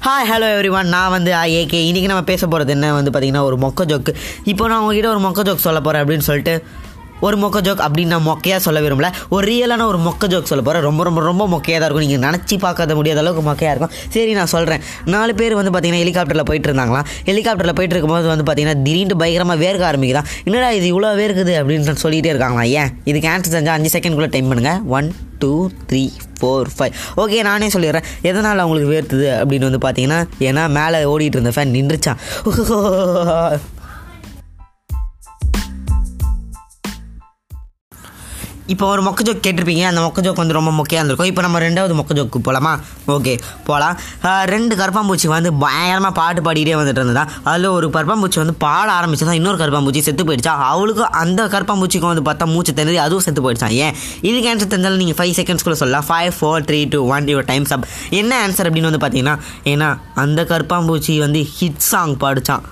Hi hello every one நான் வந்து AK இன்றைக்கி நம்ம பேச போகிறது என்ன வந்து பார்த்திங்கன்னா ஒரு மொக்க ஜோக்கு இப்போ நான் உங்ககிட்ட ஒரு மொக்க ஜோக் சொல்ல போகிறேன் அப்படின்னு சொல்லிட்டு ஒரு மொக்க ஜோக் அப்படின்னு நான் மொக்கையாக சொல்ல விரும்பல. ஒரு ரியலான ஒரு மொக்க ஜோக் சொல்ல போகிறேன் ரொம்ப ரொம்ப ரொம்ப மொக்கையாக தான் இருக்கும். நீங்கள் நினச்சி பார்க்காத முடியாத அளவுக்கு மொக்கையாக இருக்கும். சரி நான் சொல்கிறேன் நாலு பேர் வந்து பார்த்தீங்கன்னா ஹெலிகாப்டரில் போயிட்டு இருந்தாங்களாம் ஹெலிகாப்டரில் போயிட்டு இருக்கும்போது வந்து பார்த்தீங்கன்னா திடீர்னு பயங்கரமாக வேர்க்க ஆரம்பிக்குதான். என்னடா இது இவ்வளோ வேர்க்குது அப்படின்னு சொல்லிகிட்டே இருக்காங்களா ஏன்? இதுக்கு ஆன்சர் செஞ்சால் அஞ்சு செகண்ட்குள்ளே டைம் பண்ணுங்கள் one two three four five okay நானே சொல்லிடுறேன். எதனால் அவங்களுக்கு வேர்த்துது அப்படின்னு வந்து பார்த்தீங்கன்னா ஏன்னா மேலே ஓடிட்டு இருந்த ஃபேன் நின்றுச்சான் இப்போ ஒரு மொக்க ஜோக் கேட்டிருப்பீங்க. அந்த மொக்க ஜோக் வந்து ரொம்ப மொக்கையாக இருந்திருக்கும். இப்போ நம்ம ரெண்டாவது மொக்க ஜோக்கு போகலாமா ஓகே போகலாம் ரெண்டு கருப்பாம்பூச்சி வந்து பயங்கரமாக பாட்டு பாடிக்கிட்டே வந்துட்டு இருந்ததா? அதில் ஒரு கருப்பாம்பூச்சி வந்து பாட ஆரம்பிச்சதா இன்னொரு கருப்பாம்பூச்சி செத்து போயிடுச்சா? அவளுக்கும் அந்த கருப்பாம்பூச்சிக்கும் வந்து பார்த்தா மூச்சு தெரிஞ்சு அதுவும் செத்து போயிடுச்சான் ஏன்? இதுக்கு ஆன்சர் தெரிஞ்சாலும் நீங்கள் ஃபைவ் செகண்ட்ஸ்குள்ளே சொல்லலாம். Five four three two one your time's up என்ன ஆன்சர் அப்படின்னு வந்து பார்த்தீங்கன்னா ஏன்னா அந்த கருப்பாம்பூச்சி வந்து ஹிட் சாங் பாடிச்சான்